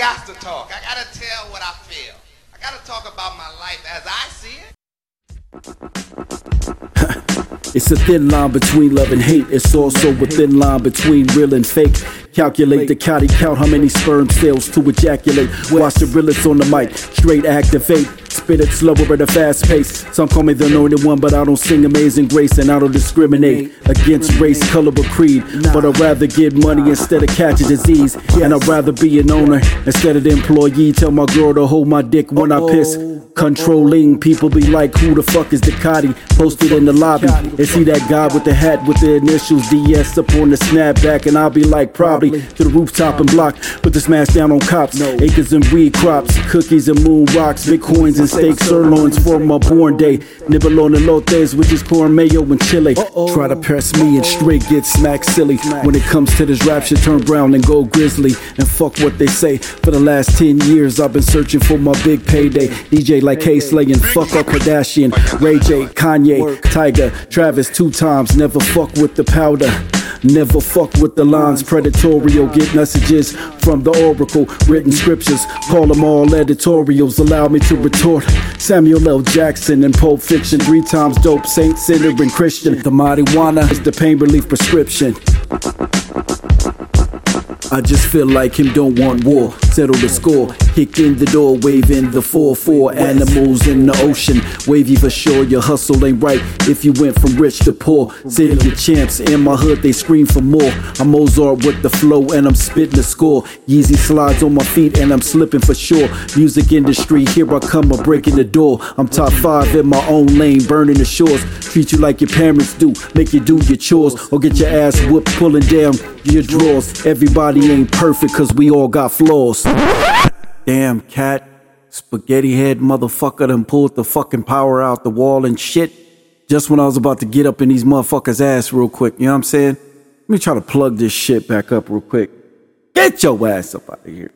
got to talk. I got to tell what I feel. I got to talk about my life as I see it. It's a thin line between love and hate. It's also a thin line between real and fake. Calculate the Cotty count how many sperm cells to ejaculate. Watch the realest on the mic, straight activate. Spit it slower at a fast pace. Some call me the anointed one, but I don't sing amazing grace and I don't discriminate against race, color, or creed. But I'd rather get money instead of catch a disease. And I'd rather be an owner instead of the employee. Tell my girl to hold my dick when I piss. Controlling people be like, who the fuck is Ducati? Posted in the lobby. and see that guy with the hat with the initials DS up on the snapback? And I'll be like, probably to the rooftop and block. Put the smash down on cops. Acres and weed crops, cookies and moon rocks, bitcoins and steak sirloins for my born day. Nibble on the lotes, which is corn mayo and chili. Try to press me and straight get smacked silly. When it comes to this rap shit, turn brown and go grizzly. And fuck what they say. For the last 10 years, I've been searching for my big payday. DJ like Kay Slay and fuck up Kardashian. Ray J, Kanye, Tyga, Travis two times. Never fuck with the powder. Never fuck with the lines, predatorial. Get messages from the oracle, written scriptures. Call them all editorials. Allow me to retort. Samuel L. Jackson in Pulp Fiction. Three times dope, saint, sinner, and Christian. The marijuana is the pain relief prescription. I just feel like him don't want war. Settle the score. Kick in the door, waving the 4-4 animals in the ocean. Wavy for sure, your hustle ain't right if you went from rich to poor. City of champs in my hood, they scream for more. I'm Mozart with the flow and I'm spitting the score. Yeezy slides on my feet and I'm slipping for sure. Music industry, here I come, I'm breaking the door. I'm top five in my own lane, burning the shores. Treat you like your parents do, make you do your chores, or get your ass whooped pulling down your drawers. Everybody ain't perfect, cause we all got flaws. Damn cat, spaghetti head motherfucker done pulled the fucking power out the wall and shit. Just when I was about to get up in these motherfuckers' ass real quick, you know what I'm saying? Let me try to plug this shit back up real quick. Get your ass up out of here.